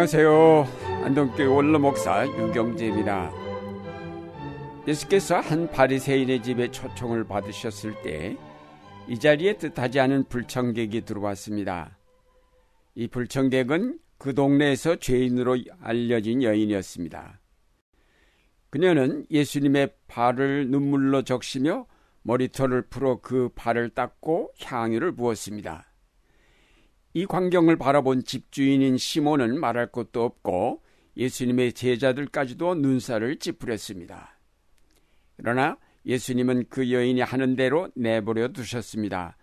안녕하세요. 안동교회 원로 목사 유경재입니다. 예수께서 한 바리새인의 집에 초청을 받으셨을 때 이 자리에 뜻하지 않은 불청객이 들어왔습니다. 이 불청객은 그 동네에서 죄인으로 알려진 여인이었습니다. 그녀는 예수님의 발을 눈물로 적시며 머리털을 풀어 그 발을 닦고 향유를 부었습니다. 이 광경을 바라본 집주인인 시몬은 말할 것도 없고 예수님의 제자들까지도 눈살을 찌푸렸습니다. 그러나 예수님은 그 여인이 하는 대로 내버려 두셨습니다.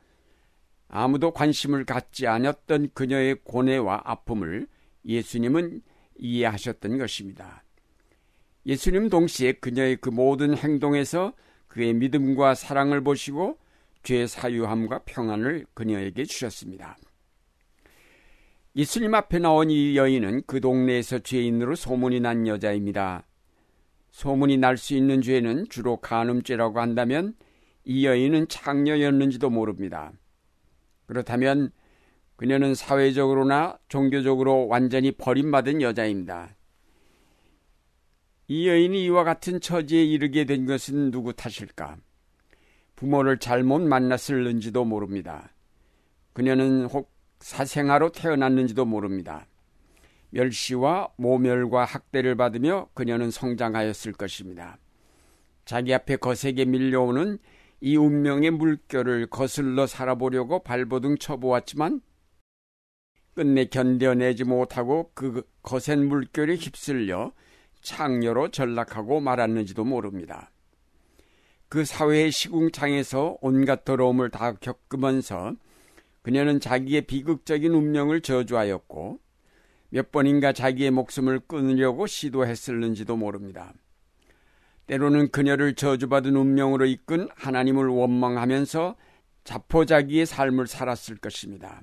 아무도 관심을 갖지 않았던 그녀의 고뇌와 아픔을 예수님은 이해하셨던 것입니다. 예수님 동시에 그녀의 그 모든 행동에서 그의 믿음과 사랑을 보시고 죄 사유함과 평안을 그녀에게 주셨습니다. 예수님 앞에 나온 이 여인은 그 동네에서 죄인으로 소문이 난 여자입니다. 소문이 날 수 있는 죄는 주로 간음죄라고 한다면 이 여인은 창녀였는지도 모릅니다. 그렇다면 그녀는 사회적으로나 종교적으로 완전히 버림받은 여자입니다. 이 여인이 이와 같은 처지에 이르게 된 것은 누구 탓일까? 부모를 잘못 만났을는지도 모릅니다. 그녀는 혹 사생아로 태어났는지도 모릅니다. 멸시와 모멸과 학대를 받으며 그녀는 성장하였을 것입니다. 자기 앞에 거세게 밀려오는 이 운명의 물결을 거슬러 살아보려고 발버둥 쳐보았지만 끝내 견뎌내지 못하고 그 거센 물결에 휩쓸려 창녀로 전락하고 말았는지도 모릅니다. 그 사회의 시궁창에서 온갖 더러움을 다 겪으면서 그녀는 자기의 비극적인 운명을 저주하였고 몇 번인가 자기의 목숨을 끊으려고 시도했을는지도 모릅니다. 때로는 그녀를 저주받은 운명으로 이끈 하나님을 원망하면서 자포자기의 삶을 살았을 것입니다.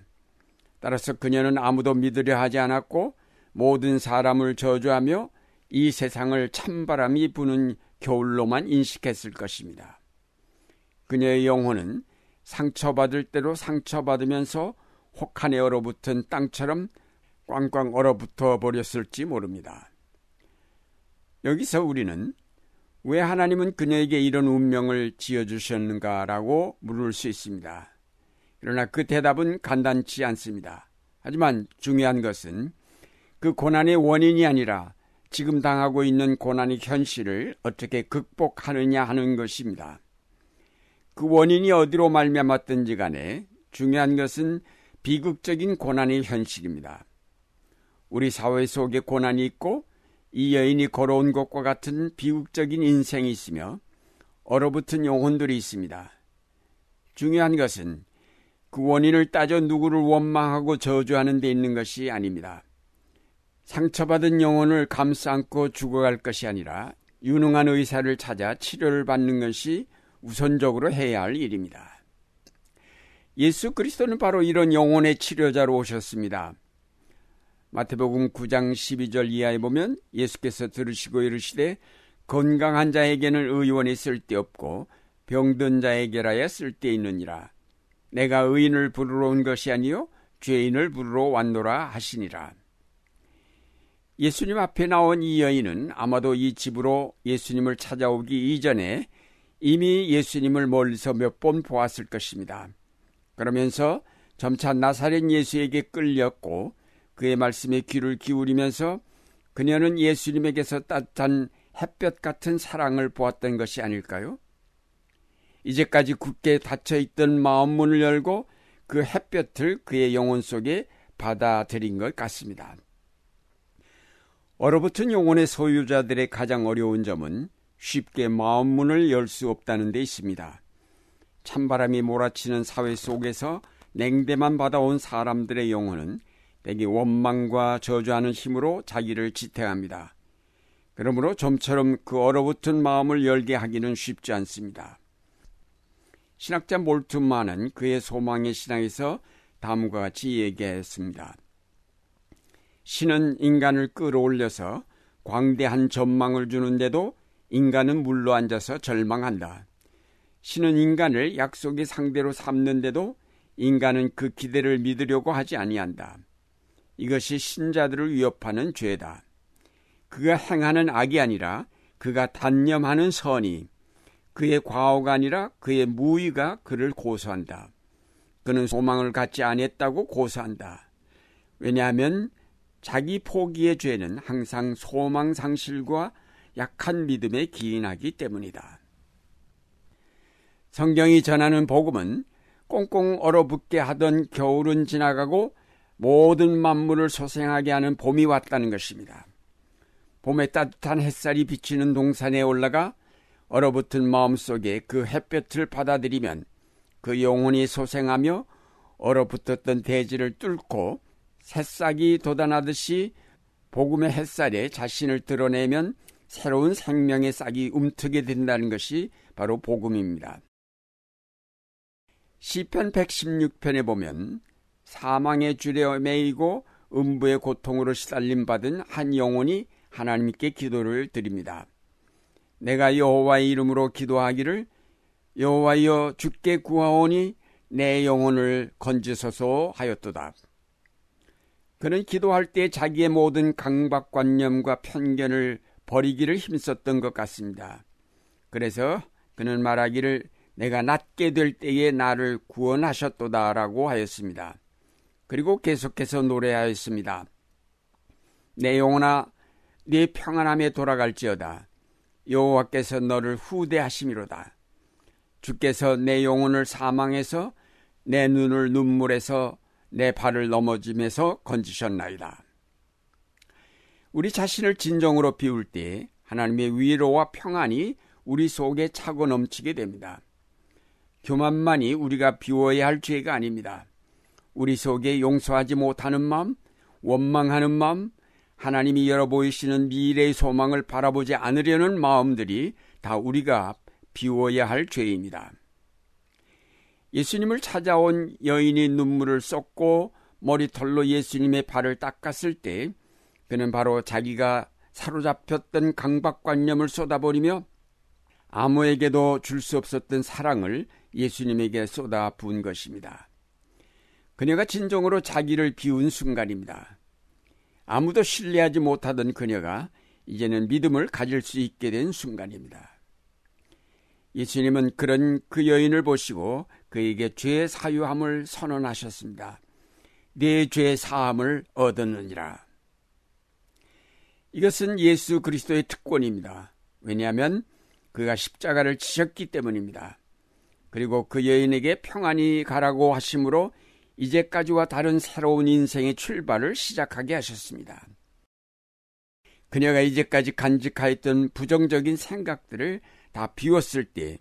따라서 그녀는 아무도 믿으려 하지 않았고 모든 사람을 저주하며 이 세상을 찬바람이 부는 겨울로만 인식했을 것입니다. 그녀의 영혼은 상처받을 대로 상처받으면서 혹한에 얼어붙은 땅처럼 꽝꽝 얼어붙어 버렸을지 모릅니다. 여기서 우리는 왜 하나님은 그녀에게 이런 운명을 지어주셨는가라고 물을 수 있습니다. 그러나 그 대답은 간단치 않습니다. 하지만 중요한 것은 그 고난의 원인이 아니라 지금 당하고 있는 고난의 현실을 어떻게 극복하느냐 하는 것입니다. 그 원인이 어디로 말미암았든지 간에 중요한 것은 비극적인 고난의 현실입니다. 우리 사회 속에 고난이 있고 이 여인이 걸어온 것과 같은 비극적인 인생이 있으며 얼어붙은 영혼들이 있습니다. 중요한 것은 그 원인을 따져 누구를 원망하고 저주하는 데 있는 것이 아닙니다. 상처받은 영혼을 감싸 안고 죽어갈 것이 아니라 유능한 의사를 찾아 치료를 받는 것이 우선적으로 해야 할 일입니다. 예수 그리스도는 바로 이런 영혼의 치료자로 오셨습니다. 마태복음 9장 12절 이하에 보면 예수께서 들으시고 이르시되 건강한 자에게는 의원이 쓸데없고 병든 자에게라야 쓸데있느니라. 내가 의인을 부르러 온 것이 아니요 죄인을 부르러 왔노라 하시니라. 예수님 앞에 나온 이 여인은 아마도 이 집으로 예수님을 찾아오기 이전에 이미 예수님을 멀리서 몇 번 보았을 것입니다. 그러면서 점차 나사렛 예수에게 끌렸고 그의 말씀에 귀를 기울이면서 그녀는 예수님에게서 따뜻한 햇볕 같은 사랑을 보았던 것이 아닐까요? 이제까지 굳게 닫혀 있던 마음 문을 열고 그 햇볕을 그의 영혼 속에 받아들인 것 같습니다. 얼어붙은 영혼의 소유자들의 가장 어려운 점은 쉽게 마음 문을 열 수 없다는 데 있습니다. 찬바람이 몰아치는 사회 속에서 냉대만 받아온 사람들의 영혼은 대기 원망과 저주하는 힘으로 자기를 지탱합니다. 그러므로 좀처럼 그 얼어붙은 마음을 열게 하기는 쉽지 않습니다. 신학자 몰투만은 그의 소망의 신앙에서 다음과 같이 얘기했습니다. 신은 인간을 끌어올려서 광대한 전망을 주는데도 인간은 물로 앉아서 절망한다. 신은 인간을 약속의 상대로 삼는데도 인간은 그 기대를 믿으려고 하지 아니한다. 이것이 신자들을 위협하는 죄다. 그가 행하는 악이 아니라 그가 단념하는 선이 그의 과오가 아니라 그의 무의가 그를 고소한다. 그는 소망을 갖지 않았다고 고소한다. 왜냐하면 자기 포기의 죄는 항상 소망 상실과 약한 믿음에 기인하기 때문이다. 성경이 전하는 복음은 꽁꽁 얼어붙게 하던 겨울은 지나가고 모든 만물을 소생하게 하는 봄이 왔다는 것입니다. 봄에 따뜻한 햇살이 비치는 동산에 올라가 얼어붙은 마음 속에 그 햇볕을 받아들이면 그 영혼이 소생하며 얼어붙었던 대지를 뚫고 새싹이 돋아나듯이 복음의 햇살에 자신을 드러내면 새로운 생명의 싹이 움트게 된다는 것이 바로 복음입니다. 시편 116편에 보면 사망의 줄에 매이고 음부의 고통으로 시달림 받은 한 영혼이 하나님께 기도를 드립니다. 내가 여호와의 이름으로 기도하기를 여호와여 주께 구하오니 내 영혼을 건지소서 하였도다. 그는 기도할 때 자기의 모든 강박관념과 편견을 버리기를 힘썼던 것 같습니다. 그래서 그는 말하기를 내가 낫게 될 때에 나를 구원하셨도다라고 하였습니다. 그리고 계속해서 노래하였습니다. 내 영혼아 네 평안함에 돌아갈지어다. 여호와께서 너를 후대하심이로다. 주께서 내 영혼을 사망해서 내 눈을 눈물에서 내 발을 넘어짐에서 건지셨나이다. 우리 자신을 진정으로 비울 때 하나님의 위로와 평안이 우리 속에 차고 넘치게 됩니다. 교만만이 우리가 비워야 할 죄가 아닙니다. 우리 속에 용서하지 못하는 마음, 원망하는 마음, 하나님이 열어 보이시는 미래의 소망을 바라보지 않으려는 마음들이 다 우리가 비워야 할 죄입니다. 예수님을 찾아온 여인이 눈물을 쏟고 머리털로 예수님의 발을 닦았을 때 그는 바로 자기가 사로잡혔던 강박관념을 쏟아버리며 아무에게도 줄 수 없었던 사랑을 예수님에게 쏟아 부은 것입니다. 그녀가 진정으로 자기를 비운 순간입니다. 아무도 신뢰하지 못하던 그녀가 이제는 믿음을 가질 수 있게 된 순간입니다. 예수님은 그런 그 여인을 보시고 그에게 죄 사유함을 선언하셨습니다. 내 죄 사함을 얻었느니라. 이것은 예수 그리스도의 특권입니다. 왜냐하면 그가 십자가를 지셨기 때문입니다. 그리고 그 여인에게 평안히 가라고 하심으로 이제까지와 다른 새로운 인생의 출발을 시작하게 하셨습니다. 그녀가 이제까지 간직하였던 부정적인 생각들을 다 비웠을 때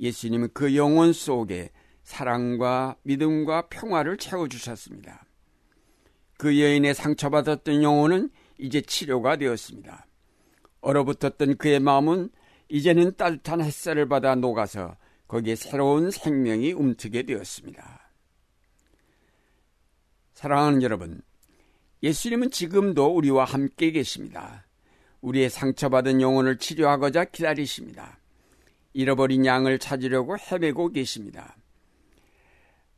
예수님은 그 영혼 속에 사랑과 믿음과 평화를 채워주셨습니다. 그 여인의 상처받았던 영혼은 이제 치료가 되었습니다. 얼어붙었던 그의 마음은 이제는 따뜻한 햇살을 받아 녹아서 거기에 새로운 생명이 움트게 되었습니다. 사랑하는 여러분, 예수님은 지금도 우리와 함께 계십니다. 우리의 상처받은 영혼을 치료하고자 기다리십니다. 잃어버린 양을 찾으려고 헤매고 계십니다.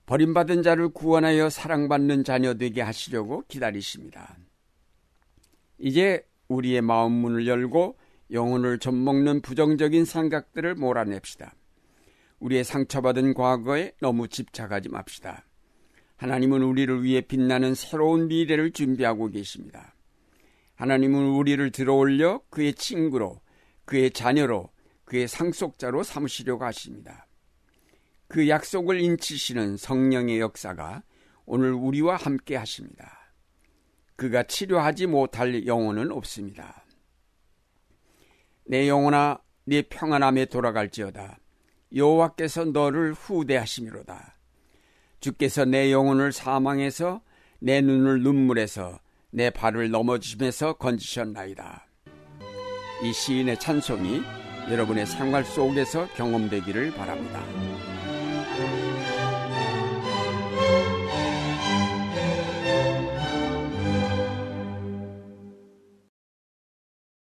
버림받은 자를 구원하여 사랑받는 자녀 되게 하시려고 기다리십니다. 이제 우리의 마음 문을 열고 영혼을 젖먹는 부정적인 생각들을 몰아냅시다. 우리의 상처받은 과거에 너무 집착하지 맙시다. 하나님은 우리를 위해 빛나는 새로운 미래를 준비하고 계십니다. 하나님은 우리를 들어올려 그의 친구로, 그의 자녀로, 그의 상속자로 삼으시려고 하십니다. 그 약속을 인치시는 성령의 역사가 오늘 우리와 함께 하십니다. 그가 치료하지 못할 영혼은 없습니다. 내 영혼아, 네 평안함에 돌아갈지어다. 여호와께서 너를 후대하심이로다. 주께서 내 영혼을 사망해서 내 눈을 눈물에서 내 발을 넘어지면서 건지셨나이다. 이 시인의 찬송이 여러분의 생활 속에서 경험되기를 바랍니다.